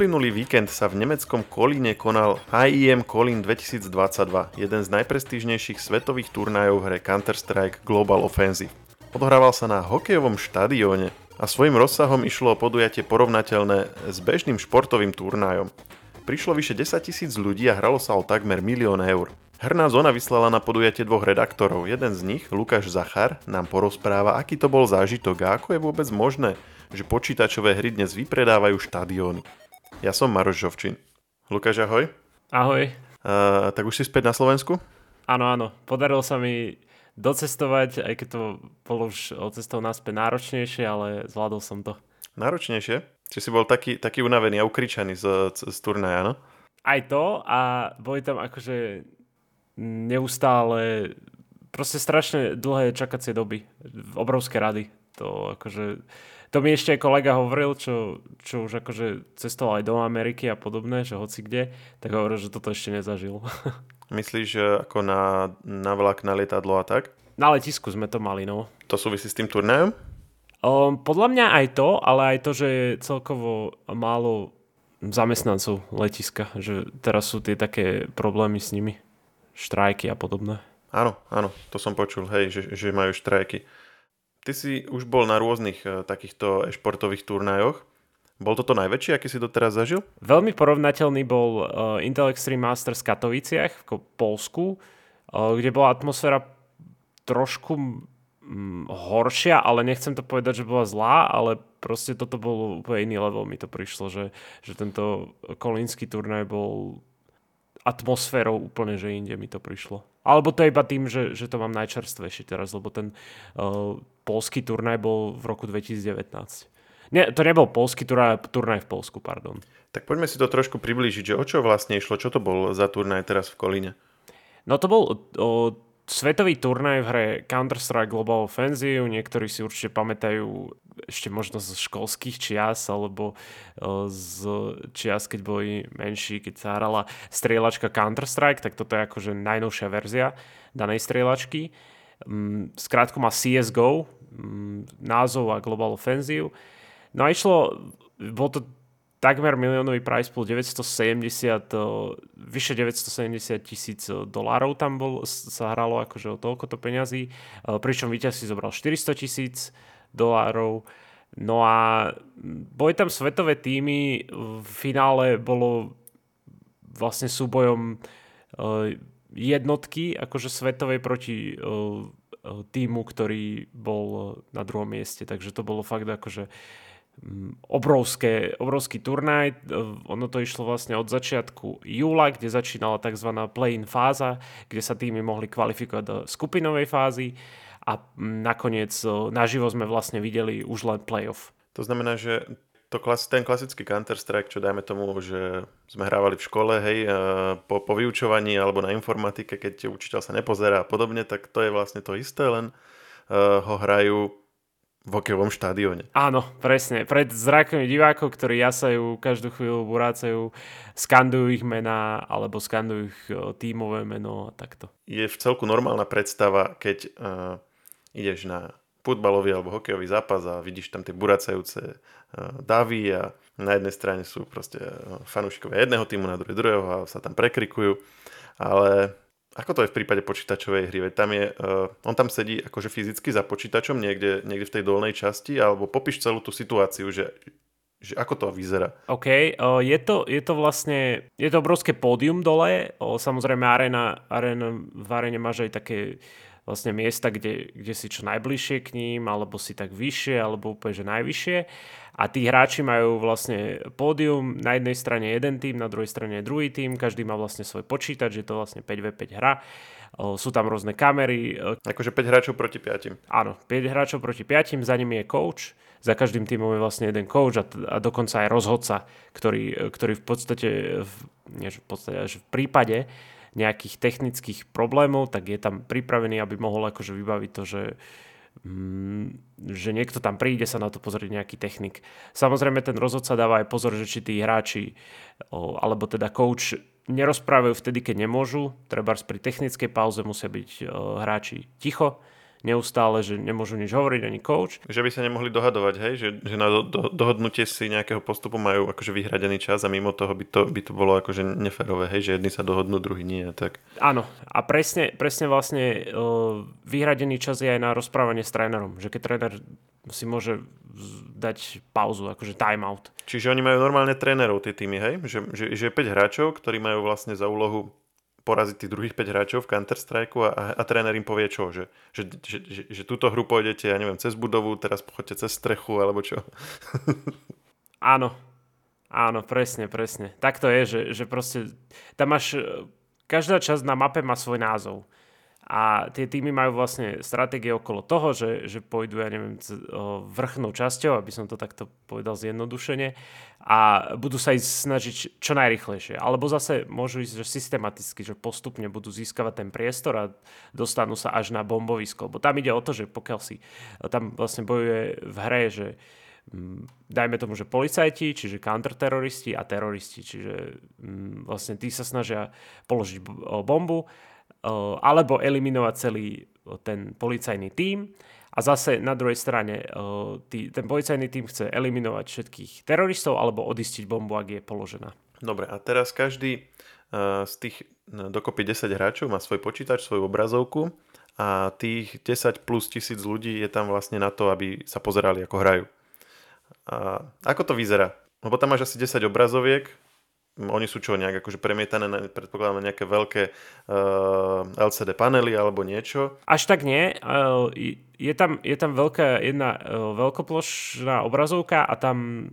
Uplynulý víkend sa v nemeckom Kolíne konal IEM Kolín 2022, jeden z najprestížnejších svetových turnajov v hre Counter-Strike Global Offensive. Odohrával sa na hokejovom štadióne a svojim rozsahom išlo o podujatie porovnateľné s bežným športovým turnajom. Prišlo vyše 10 tisíc ľudí a hralo sa o takmer milión eur. Herná zóna vyslala na podujatie dvoch redaktorov. Jeden z nich, Lukáš Zachar, nám porozpráva, aký to bol zážitok a ako je vôbec možné, že počítačové hry dnes vypredávajú štadióny. Ja som Maroš Žovčin. Lukáš, ahoj. Ahoj. Uh, tak už si späť na Slovensku? Áno, áno. Podarilo sa mi docestovať, aj keď to bolo už cestou naspäť náročnejšie, ale zvládol som to. Náročnejšie? Či si bol taký, taký unavený a ukričaný z, z, z turnaja, no? Aj to a boli tam akože neustále proste strašne dlhé čakacie doby, obrovské rady. To akože to mi ešte kolega hovoril, čo, čo už akože cestoval aj do Ameriky a podobné, že hoci kde, tak hovoril, že toto ešte nezažil. Myslíš, že ako na, na vlak, na lietadlo a tak? Na letisku sme to mali, no. To súvisí s tým turnajom? Um, podľa mňa aj to, ale aj to, že je celkovo málo zamestnancov letiska, že teraz sú tie také problémy s nimi, štrajky a podobné. Áno, áno, to som počul, hej, že, že majú štrajky. Ty si už bol na rôznych uh, takýchto športových turnajoch. Bol toto najväčší, aký si doteraz zažil? Veľmi porovnateľný bol uh, Intel Extreme Masters v Katoviciach, v Polsku, uh, kde bola atmosféra trošku horšia, ale nechcem to povedať, že bola zlá, ale proste toto bol úplne iný level, mi to prišlo, že, že tento kolínsky turnaj bol atmosférou úplne, že inde mi to prišlo. Alebo to je iba tým, že, že to mám najčerstvejšie teraz, lebo ten uh, polský turnaj bol v roku 2019. Nie, to nebol polský turnaj, turnaj v Polsku, pardon. Tak poďme si to trošku priblížiť, že o čo vlastne išlo, čo to bol za turnaj teraz v Kolíne? No to bol o, svetový turnaj v hre Counter-Strike Global Offensive, niektorí si určite pamätajú ešte možno z školských čias alebo z čias, keď boli menší, keď sa hrala strieľačka Counter-Strike, tak toto je akože najnovšia verzia danej strieľačky. Skrátko mm, má CSGO, názov a Global Offensive. No a išlo, bol to takmer miliónový price pool 970, vyše 970 tisíc dolárov tam bol, sa hralo akože o toľkoto peňazí, pričom víťaz si zobral 400 tisíc dolárov. No a boli tam svetové týmy, v finále bolo vlastne súbojom jednotky, akože svetovej proti týmu, ktorý bol na druhom mieste. Takže to bolo fakt akože Mm, obrovské, obrovský turnaj. Ono to išlo vlastne od začiatku júla, kde začínala tzv. play-in fáza, kde sa týmy mohli kvalifikovať do skupinovej fázy a mm, nakoniec naživo sme vlastne videli už len playoff. To znamená, že to klas, ten klasický Counter-Strike, čo dajme tomu, že sme hrávali v škole, hej, po, po vyučovaní alebo na informatike, keď učiteľ sa nepozerá a podobne, tak to je vlastne to isté, len uh, ho hrajú v hokejovom štadióne. Áno, presne. Pred zrakmi divákov, ktorí jasajú každú chvíľu, burácajú, skandujú ich mená alebo skandujú ich tímové meno a takto. Je v celku normálna predstava, keď uh, ideš na futbalový alebo hokejový zápas a vidíš tam tie buracajúce uh, davy a na jednej strane sú proste uh, fanúšikovia jedného týmu, na druhej druhého a sa tam prekrikujú. Ale ako to je v prípade počítačovej hry? Veď tam je, uh, on tam sedí akože fyzicky za počítačom niekde, niekde v tej dolnej časti, alebo popíš celú tú situáciu, že, že ako to vyzerá? OK, uh, je, to, je to vlastne, je to obrovské pódium dole, uh, samozrejme arena, arena, v arene máš aj také vlastne miesta, kde, kde si čo najbližšie k ním, alebo si tak vyššie, alebo úplne že najvyššie. A tí hráči majú vlastne pódium, na jednej strane jeden tým, na druhej strane druhý tým, každý má vlastne svoj počítač, je to vlastne 5v5 hra. Sú tam rôzne kamery. Akože 5 hráčov proti 5. Áno, 5 hráčov proti 5, za nimi je coach, za každým týmom je vlastne jeden coach a, a dokonca aj rozhodca, ktorý, ktorý v podstate, v, nie, v podstate, až v prípade nejakých technických problémov, tak je tam pripravený, aby mohol akože vybaviť to, že Mm, že niekto tam príde sa na to pozrieť nejaký technik. Samozrejme ten rozhodca dáva aj pozor, že či tí hráči alebo teda coach nerozprávajú vtedy, keď nemôžu. Treba pri technickej pauze musia byť hráči ticho, neustále, že nemôžu nič hovoriť ani coach. Že by sa nemohli dohadovať, hej? Že, že na do, do, dohodnutie si nejakého postupu majú akože vyhradený čas a mimo toho by to, by to bolo akože neférové, hej? Že jedni sa dohodnú, druhý nie. Tak. Áno. A presne, presne vlastne uh, vyhradený čas je aj na rozprávanie s trénerom. Že keď tréner si môže dať pauzu, akože time out. Čiže oni majú normálne trénerov, tie týmy, hej? Že, že, že 5 hráčov, ktorí majú vlastne za úlohu poraziť tých druhých 5 hráčov v Counter-Strike a, a, a tréner im povie čo, že, že, že, že, že túto hru pôjdete, ja neviem, cez budovu, teraz pochoďte cez strechu, alebo čo. áno, áno, presne, presne. Tak to je, že, že proste tam máš, každá časť na mape má svoj názov. A tie týmy majú vlastne stratégie okolo toho, že, že pôjdu, ja neviem, vrchnou časťou, aby som to takto povedal zjednodušene, a budú sa ísť snažiť čo najrychlejšie. Alebo zase môžu ísť že systematicky, že postupne budú získavať ten priestor a dostanú sa až na bombovisko. Lebo tam ide o to, že pokiaľ si tam vlastne bojuje v hre, že mm, dajme tomu, že policajti, čiže counterteroristi a teroristi, čiže mm, vlastne tí sa snažia položiť bombu alebo eliminovať celý ten policajný tím. A zase na druhej strane ten policajný tím chce eliminovať všetkých teroristov alebo odistiť bombu, ak je položená. Dobre, a teraz každý z tých no, dokopy 10 hráčov má svoj počítač, svoju obrazovku a tých 10 plus tisíc ľudí je tam vlastne na to, aby sa pozerali, ako hrajú. A ako to vyzerá? Lebo tam máš asi 10 obrazoviek, oni sú čo, nejak akože premietané, na, predpokladám, na nejaké veľké uh, eh, LCD panely alebo niečo? Až tak nie. Uh, je, tam, je tam veľká jedna uh, veľkoplošná obrazovka a tam,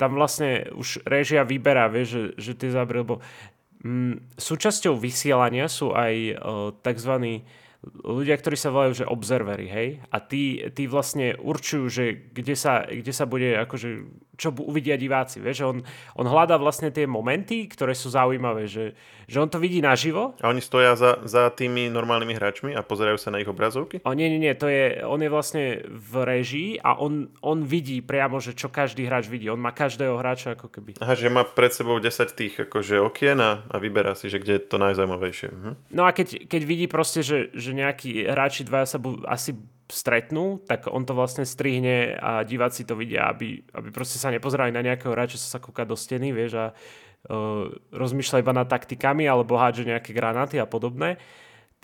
tam vlastne už režia vyberá, vieš, že, že tie zábery, lebo um, súčasťou vysielania sú aj uh, tzv ľudia, ktorí sa volajú, že observery, hej? A tí, tí vlastne určujú, že kde sa, kde sa bude, akože, čo uvidia diváci, vieš? On, on hľadá vlastne tie momenty, ktoré sú zaujímavé, že, že on to vidí naživo. A oni stoja za, za tými normálnymi hráčmi a pozerajú sa na ich obrazovky? O, nie, nie, nie, to je, on je vlastne v režii a on, on vidí priamo, že čo každý hráč vidí. On má každého hráča ako keby. Aha, že má pred sebou 10 tých akože okien a, a vyberá si, že kde je to najzaujímavejšie. Mhm. No a keď, keď vidí proste, že, že nejakí hráči dvaja sa budú asi stretnú, tak on to vlastne strihne a diváci to vidia, aby, aby proste sa nepozerali na nejakého hráča, čo sa kúka do steny, vieš, a uh, rozmýšľa iba nad taktikami alebo hádže nejaké granáty a podobné,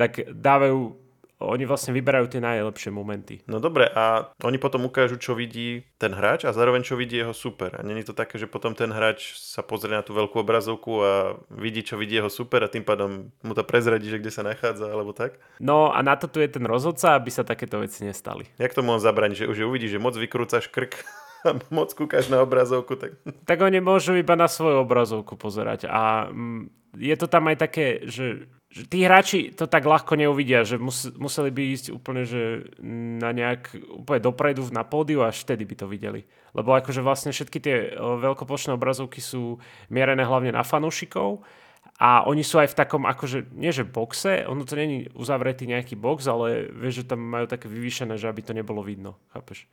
tak dávajú oni vlastne vyberajú tie najlepšie momenty. No dobre, a oni potom ukážu, čo vidí ten hráč a zároveň čo vidí jeho super. A není to také, že potom ten hráč sa pozrie na tú veľkú obrazovku a vidí, čo vidí jeho super a tým pádom mu to prezradí, že kde sa nachádza, alebo tak? No a na to tu je ten rozhodca, aby sa takéto veci nestali. Jak to môže zabrať, že už uvidí, že moc vykrúcaš krk a moc kúkaš na obrazovku, tak... Tak oni môžu iba na svoju obrazovku pozerať a mm, je to tam aj také, že že tí hráči to tak ľahko neuvidia, že mus, museli by ísť úplne že na nejak úplne dopredu na pódiu až vtedy by to videli. Lebo akože vlastne všetky tie veľkoplošné obrazovky sú mierené hlavne na fanúšikov a oni sú aj v takom akože, nie že boxe, ono to není uzavretý nejaký box, ale vieš, že tam majú také vyvýšené, že aby to nebolo vidno, chápeš?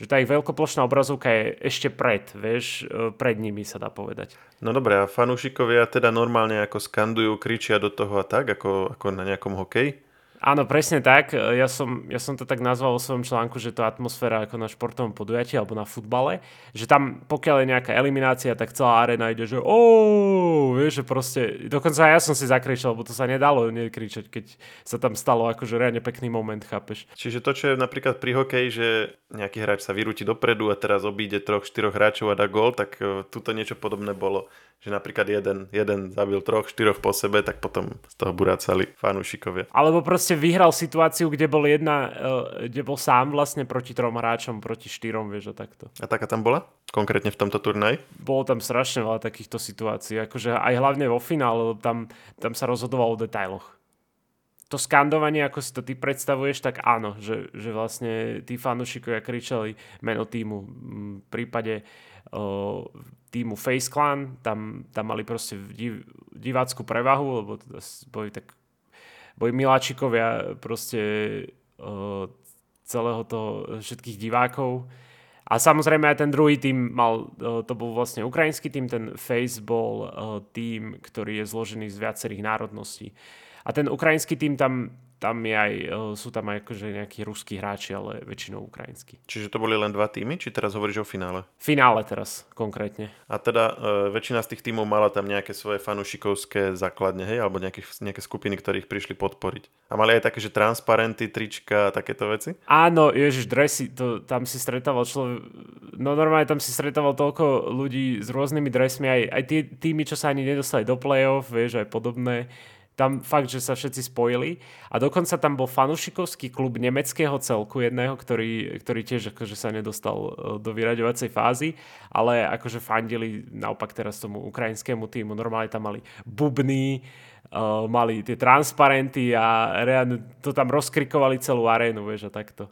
Že tá ich veľkoplošná obrazovka je ešte pred, vieš, e, pred nimi sa dá povedať. No dobré, a fanúšikovia teda normálne ako skandujú, kričia do toho a tak, ako, ako na nejakom hokeji? Áno, presne tak. Ja som, ja som to tak nazval vo svojom článku, že to atmosféra ako na športovom podujatí alebo na futbale, že tam pokiaľ je nejaká eliminácia, tak celá arena ide, že oh, vieš, že proste, dokonca aj ja som si zakričal, lebo to sa nedalo nekričať, keď sa tam stalo akože reálne pekný moment, chápeš. Čiže to, čo je napríklad pri hokeji, že nejaký hráč sa vyrúti dopredu a teraz obíde troch, štyroch hráčov a dá gol, tak uh, tuto niečo podobné bolo že napríklad jeden, jeden zabil troch, štyroch po sebe, tak potom z toho burácali fanúšikovia. Alebo proste vyhral situáciu, kde bol jedna, eh, kde bol sám vlastne proti trom hráčom, proti štyrom, vieš, a takto. A taká tam bola? Konkrétne v tomto turnaj? Bolo tam strašne veľa takýchto situácií, akože aj hlavne vo finále, tam, tam sa rozhodovalo o detailoch to skandovanie, ako si to ty predstavuješ, tak áno, že, že vlastne tí fanúšikovia kričali meno týmu. V prípade týmu Face Clan, tam, tam mali proste div, divácku prevahu, lebo boli tak boli miláčikovia proste uh, celého toho, všetkých divákov. A samozrejme aj ten druhý tým mal, to bol vlastne ukrajinský tým, ten Face bol tým, ktorý je zložený z viacerých národností. A ten ukrajinský tým tam tam je aj, sú tam aj akože nejakí ruskí hráči, ale väčšinou ukrajinskí. Čiže to boli len dva týmy, či teraz hovoríš o finále? Finále teraz konkrétne. A teda e, väčšina z tých týmov mala tam nejaké svoje fanušikovské základne, hej, alebo nejaké, nejaké skupiny, ktorých prišli podporiť. A mali aj také, že transparenty, trička a takéto veci? Áno, ježiš, dresy, to, tam si stretával človek, no normálne tam si stretával toľko ľudí s rôznymi dresmi, aj, aj tí týmy, čo sa ani nedostali do play-off, vieš, aj podobné tam fakt, že sa všetci spojili a dokonca tam bol fanušikovský klub nemeckého celku jedného, ktorý, ktorý tiež akože sa nedostal e, do vyraďovacej fázy, ale akože fandili naopak teraz tomu ukrajinskému týmu. Normálne tam mali bubny, uh, mali tie transparenty a reálne to tam rozkrikovali celú arénu, vieš, a takto.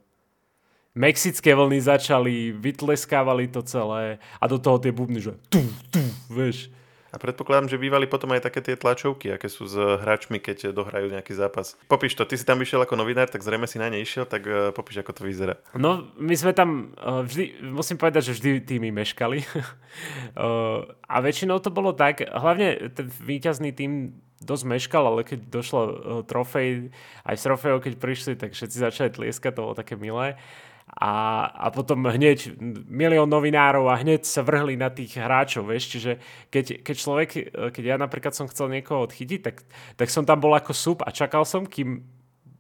Mexické vlny začali, vytleskávali to celé a do toho tie bubny, že tu, tu, vieš. A predpokladám, že bývali potom aj také tie tlačovky, aké sú s hráčmi, keď dohrajú nejaký zápas. Popíš to, ty si tam išiel ako novinár, tak zrejme si na ne išiel, tak uh, popíš, ako to vyzerá. No, my sme tam vždy, musím povedať, že vždy tými meškali. a väčšinou to bolo tak, hlavne ten víťazný tým dosť meškal, ale keď došlo trofej, aj s trofejou, keď prišli, tak všetci začali tlieskať, to bolo také milé a, a potom hneď milión novinárov a hneď sa vrhli na tých hráčov, vieš, čiže keď, keď človek, keď ja napríklad som chcel niekoho odchytiť, tak, tak som tam bol ako sub a čakal som, kým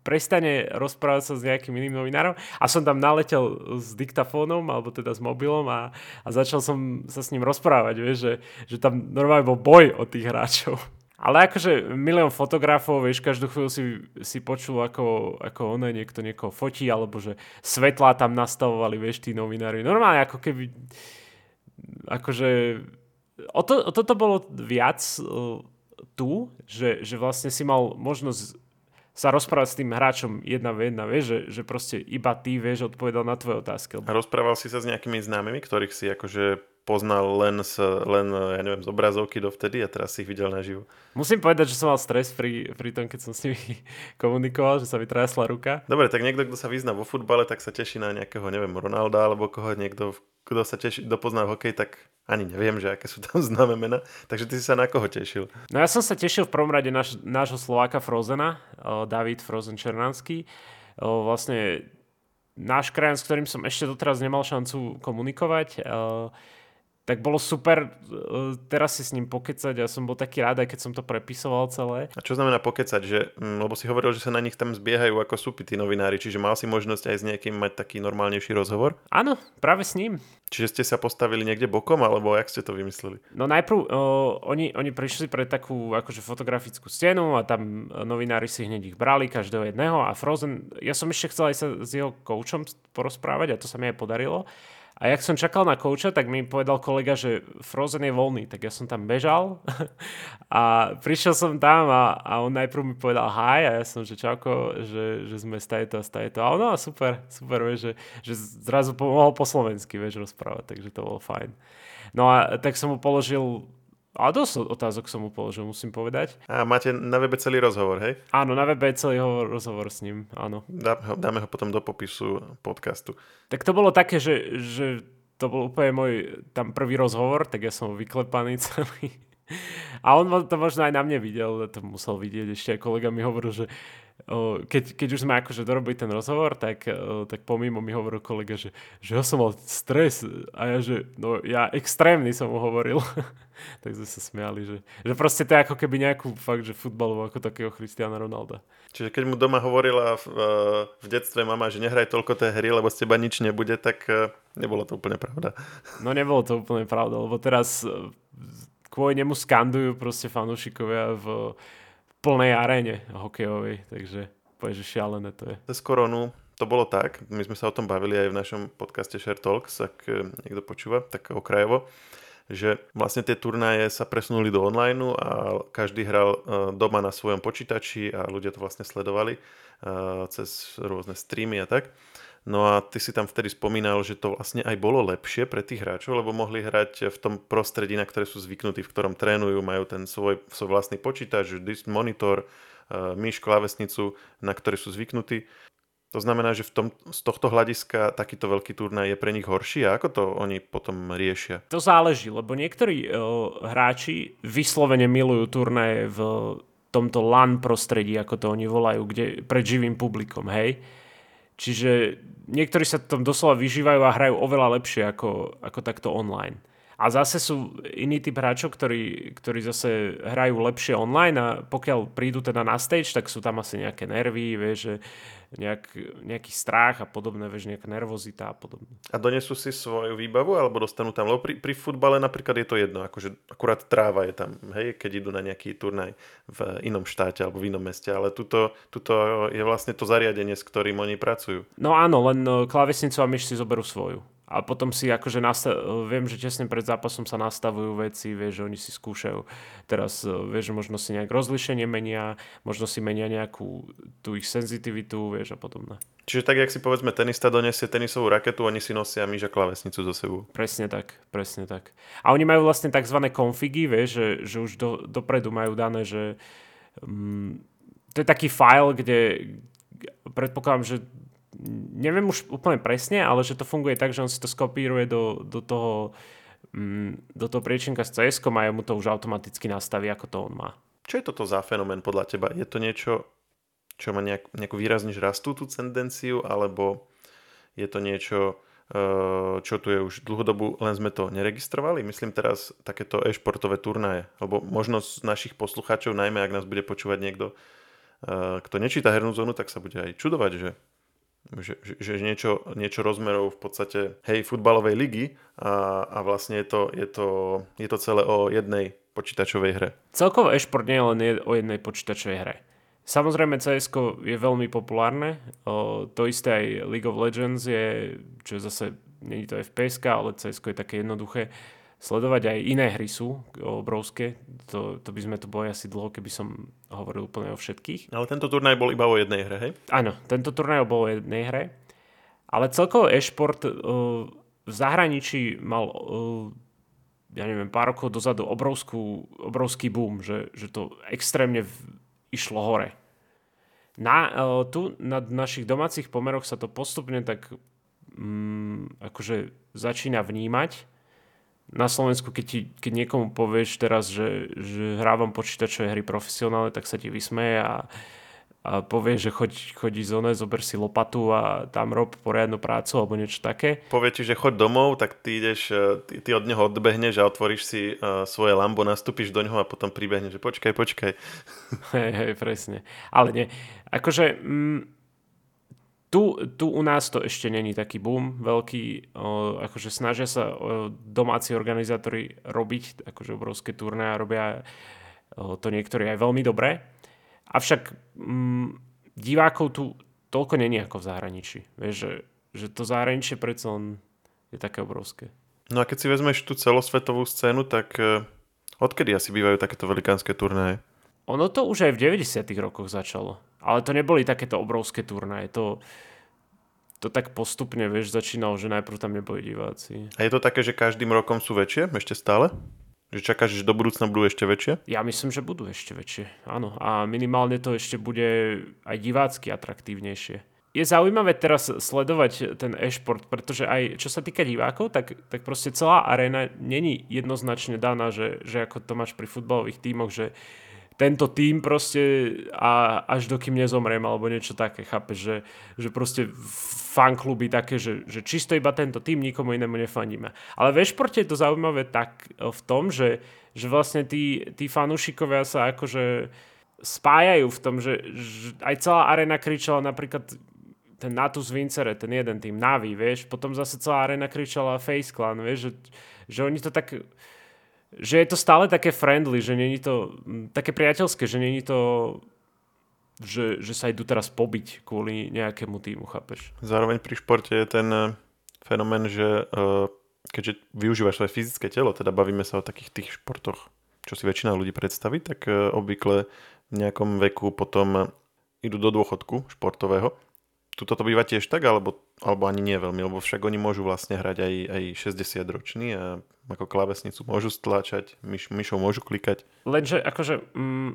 prestane rozprávať sa s nejakým iným novinárom a som tam naletel s diktafónom alebo teda s mobilom a, a začal som sa s ním rozprávať, vieš, že, že tam normálne bol boj od tých hráčov. Ale akože milión fotografov, vieš, každú chvíľu si, si počul, ako, ako ono niekto niekoho fotí, alebo že svetlá tam nastavovali, vieš, tí novinári. Normálne ako keby, akože, o, to, o toto bolo viac uh, tu, že, že vlastne si mal možnosť sa rozprávať s tým hráčom jedna v jedna, vieš, že, že proste iba ty, vieš, odpovedal na tvoje otázky. A rozprával si sa s nejakými známymi, ktorých si akože poznal len, z, len ja neviem, z obrazovky dovtedy a teraz si ich videl naživo. Musím povedať, že som mal stres pri, pri tom, keď som s nimi komunikoval, že sa mi trásla ruka. Dobre, tak niekto, kto sa vyzná vo futbale, tak sa teší na nejakého, neviem, Ronalda alebo koho niekto, kto sa teší, kto pozná hokej, tak ani neviem, že aké sú tam známe mena. Takže ty si sa na koho tešil? No ja som sa tešil v prvom rade náš, nášho Slováka Frozena, David Frozen Černánsky. Vlastne náš krajan, s ktorým som ešte doteraz nemal šancu komunikovať tak bolo super uh, teraz si s ním pokecať a ja som bol taký rád, aj keď som to prepisoval celé. A čo znamená pokecať? Že, mm, lebo si hovoril, že sa na nich tam zbiehajú ako súpy tí novinári, čiže mal si možnosť aj s niekým mať taký normálnejší rozhovor? Áno, práve s ním. Čiže ste sa postavili niekde bokom, alebo jak ste to vymysleli? No najprv uh, oni, oni prišli pre takú akože fotografickú stenu a tam novinári si hneď ich brali, každého jedného a Frozen, ja som ešte chcel aj sa s jeho koučom porozprávať a to sa mi aj podarilo. A jak som čakal na kouča, tak mi povedal kolega, že Frozen je voľný, tak ja som tam bežal a prišiel som tam a, a on najprv mi povedal hi a ja som, že čauko, že, že sme stajeto a stajeto. A ono, super, super, vieš, že, že zrazu mohol po slovensky, vieš, rozprávať, takže to bolo fajn. No a tak som mu položil a dosť otázok som mu položil, musím povedať. A máte na webe celý rozhovor, hej? Áno, na webe celý rozhovor s ním, áno. Dá, dáme ho potom do popisu podcastu. Tak to bolo také, že, že to bol úplne môj tam prvý rozhovor, tak ja som vyklepaný celý. A on to možno aj na mne videl, to musel vidieť. Ešte aj kolega mi hovoril, že keď, keď už sme akože dorobili ten rozhovor, tak, tak pomimo mi hovoril kolega, že, že ja som mal stres a ja, že no ja extrémny som mu hovoril. tak sme sa smiali, že, že proste to je ako keby nejakú fakt, že futbalovú ako takého Cristiana Ronalda. Čiže keď mu doma hovorila v, v detstve mama, že nehraj toľko tej hry, lebo z teba nič nebude, tak e, nebolo to úplne pravda. No nebolo to úplne pravda, lebo teraz e, kvôli nemu skandujú proste fanúšikovia v plnej aréne hokejovej, takže povie, že šialené to je. Cez koronu to bolo tak, my sme sa o tom bavili aj v našom podcaste Share Talks, ak e, niekto počúva, tak okrajovo, že vlastne tie turnaje sa presunuli do online a každý hral e, doma na svojom počítači a ľudia to vlastne sledovali e, cez rôzne streamy a tak. No a ty si tam vtedy spomínal, že to vlastne aj bolo lepšie pre tých hráčov, lebo mohli hrať v tom prostredí, na ktoré sú zvyknutí, v ktorom trénujú, majú ten svoj, svoj vlastný počítač, monitor, eh, myš, klávesnicu, na ktoré sú zvyknutí. To znamená, že v tom, z tohto hľadiska takýto veľký turnaj je pre nich horší a ako to oni potom riešia? To záleží, lebo niektorí uh, hráči vyslovene milujú turnaje v tomto LAN prostredí, ako to oni volajú, kde pred živým publikom, hej. Čiže niektorí sa tam doslova vyžívajú a hrajú oveľa lepšie ako, ako takto online. A zase sú iní typ hráčov, ktorí, ktorí zase hrajú lepšie online a pokiaľ prídu teda na stage, tak sú tam asi nejaké nervy, vieš, že nejak, nejaký strach a podobné, vieš, nejaká nervozita a podobne. A donesú si svoju výbavu alebo dostanú tam, lebo pri, pri futbale napríklad je to jedno, akože akurát tráva je tam, hej, keď idú na nejaký turnaj v inom štáte alebo v inom meste, ale tuto, tuto je vlastne to zariadenie, s ktorým oni pracujú. No áno, len eh, klávesnicu a myš si zoberú svoju a potom si akože nastav, viem, že tesne pred zápasom sa nastavujú veci, vieš, že oni si skúšajú teraz, e, vieš, že možno si nejak rozlišenie menia, možno si menia nejakú tú ich senzitivitu, vieš, a podobne. Čiže tak, jak si povedzme tenista donesie tenisovú raketu, oni si nosia myš a klavesnicu zo sebou. Presne tak, presne tak. A oni majú vlastne tzv. konfigy, vieš, že, že už do, dopredu majú dané, že um, to je taký file, kde predpokladám, že neviem už úplne presne, ale že to funguje tak, že on si to skopíruje do, do toho mm, do toho priečinka s cs a mu to už automaticky nastaví, ako to on má. Čo je toto za fenomén podľa teba? Je to niečo, čo má nejak, nejakú výrazne rastúcu tendenciu, alebo je to niečo, eh, čo tu je už dlhodobu, len sme to neregistrovali? Myslím teraz takéto e-športové turnaje, alebo možno z našich poslucháčov, najmä ak nás bude počúvať niekto, eh, kto nečíta hernú zónu, tak sa bude aj čudovať, že že, že, niečo, niečo rozmerov v podstate hej, futbalovej ligy a, a vlastne je to, je, to, je to celé o jednej počítačovej hre. Celkovo e-šport nie je len o jednej počítačovej hre. Samozrejme cs je veľmi populárne, o, to isté aj League of Legends je, čo zase, nie je to FPS, ale cs je také jednoduché sledovať. Aj iné hry sú obrovské. To, to by sme tu boli asi dlho, keby som hovoril úplne o všetkých. Ale tento turnaj bol iba o jednej hre, hej? Áno, tento turnaj bol o jednej hre. Ale celkovo e-šport uh, v zahraničí mal uh, ja neviem, pár rokov dozadu obrovskú, obrovský boom, že, že to extrémne v, išlo hore. Na, uh, tu na našich domácich pomeroch sa to postupne tak um, akože začína vnímať na Slovensku, keď, ti, keď niekomu povieš teraz, že, že hrávam počítačové hry profesionálne, tak sa ti vysmeje a, a povie, že choď, chodí z one, zober si lopatu a tam rob poriadnu prácu alebo niečo také. Povie ti, že choď domov, tak ty ideš, e, ty, ty od neho odbehneš a otvoríš si uh, svoje lambo, nastúpiš do neho a potom pribehneš, že počkaj, počkaj. Hej, hej, presne. Ale nie. Akože... Mm, tu, tu u nás to ešte není taký boom veľký, o, akože snažia sa o, domáci organizátori robiť akože obrovské turné a robia o, to niektorí aj veľmi dobre. Avšak mm, divákov tu toľko není ako v zahraničí. Vieš, že, že to zahraničie predsa len je také obrovské. No a keď si vezmeš tú celosvetovú scénu, tak uh, odkedy asi bývajú takéto velikánske turnaje? Ono to už aj v 90 rokoch začalo. Ale to neboli takéto obrovské turnaje. To, to tak postupne, vieš, začínalo, že najprv tam neboli diváci. A je to také, že každým rokom sú väčšie? Ešte stále? Že čakáš, že do budúcna budú ešte väčšie? Ja myslím, že budú ešte väčšie, áno. A minimálne to ešte bude aj divácky atraktívnejšie. Je zaujímavé teraz sledovať ten e-šport, pretože aj čo sa týka divákov, tak, tak proste celá arena není jednoznačne daná, že, že ako to máš pri futbalových tímoch, že tento tým proste a až dokým nezomriem alebo niečo také, chápeš, že, že proste fankluby také, že, že čisto iba tento tým, nikomu inému nefandíme. Ale ve športe je to zaujímavé tak e, v tom, že, že vlastne tí, tí fanúšikovia sa akože spájajú v tom, že, že aj celá arena kričala napríklad ten Natus Vincere, ten jeden tým, Navi, vieš, potom zase celá arena kričala Face Clan, vieš, že, že oni to tak že je to stále také friendly, že není to také priateľské, že není to že, že sa idú teraz pobiť kvôli nejakému týmu, chápeš? Zároveň pri športe je ten eh, fenomén, že uh, keďže využívaš svoje fyzické telo, teda bavíme sa o takých tých športoch, čo si väčšina ľudí predstaví, tak uh, obvykle v nejakom veku potom idú do dôchodku športového Tuto to býva tiež tak, alebo, alebo ani nie veľmi, lebo však oni môžu vlastne hrať aj, aj 60 roční a ako klavesnicu môžu stláčať, myš, myšou môžu klikať. Lenže akože mm,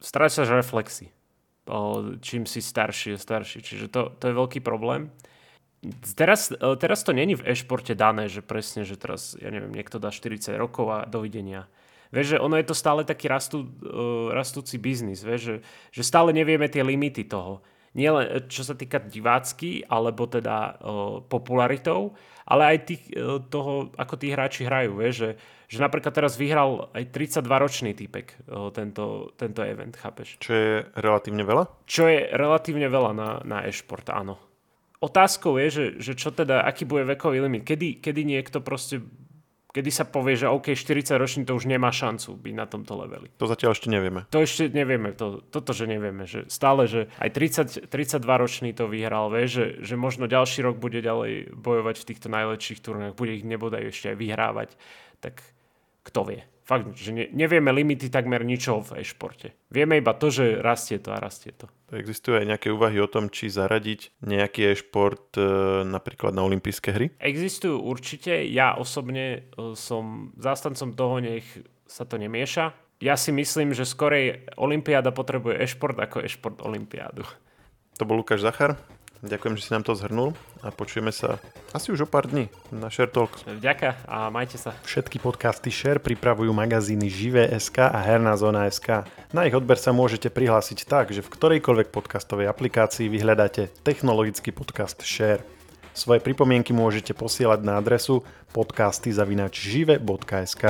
strácaš reflexy, čím si starší a starší, čiže to, to je veľký problém. Teraz, teraz to není v e-športe dané, že presne, že teraz, ja neviem, niekto dá 40 rokov a dovidenia. Vieš, že ono je to stále taký rastú, uh, rastúci biznis, vieš, že, že stále nevieme tie limity toho. Nielen e, čo sa týka divácky, alebo teda uh, popularitou, ale aj tých, uh, toho, ako tí hráči hrajú, vieš, že, že napríklad teraz vyhral aj 32-ročný typek tento, tento event, chápeš? Čo je relatívne veľa? Čo je relatívne veľa na, na e-šport, áno. Otázkou je, že, že čo teda, aký bude vekový limit. Kedy, kedy niekto proste kedy sa povie, že OK, 40 ročný to už nemá šancu byť na tomto leveli. To zatiaľ ešte nevieme. To ešte nevieme, to, toto, že nevieme, že stále, že aj 30, 32 ročný to vyhral, vie, že, že možno ďalší rok bude ďalej bojovať v týchto najlepších turnajoch, bude ich nebodaj ešte aj vyhrávať, tak kto vie. Fakt, že ne, nevieme limity takmer ničoho v e-športe. Vieme iba to, že rastie to a rastie to. Existujú aj nejaké úvahy o tom, či zaradiť nejaký e-šport e, napríklad na olympijské hry? Existujú určite. Ja osobne e, som zástancom toho, nech sa to nemieša. Ja si myslím, že skorej Olympiáda potrebuje e-šport ako e-šport Olympiádu. To bol Lukáš Zachar. Ďakujem, že si nám to zhrnul a počujeme sa asi už o pár dní na Share Talk. Vďaka a majte sa. Všetky podcasty Share pripravujú magazíny Živé.sk a Herná zóna.sk. Na ich odber sa môžete prihlásiť tak, že v ktorejkoľvek podcastovej aplikácii vyhľadáte technologický podcast Share. Svoje pripomienky môžete posielať na adresu podcasty.žive.sk.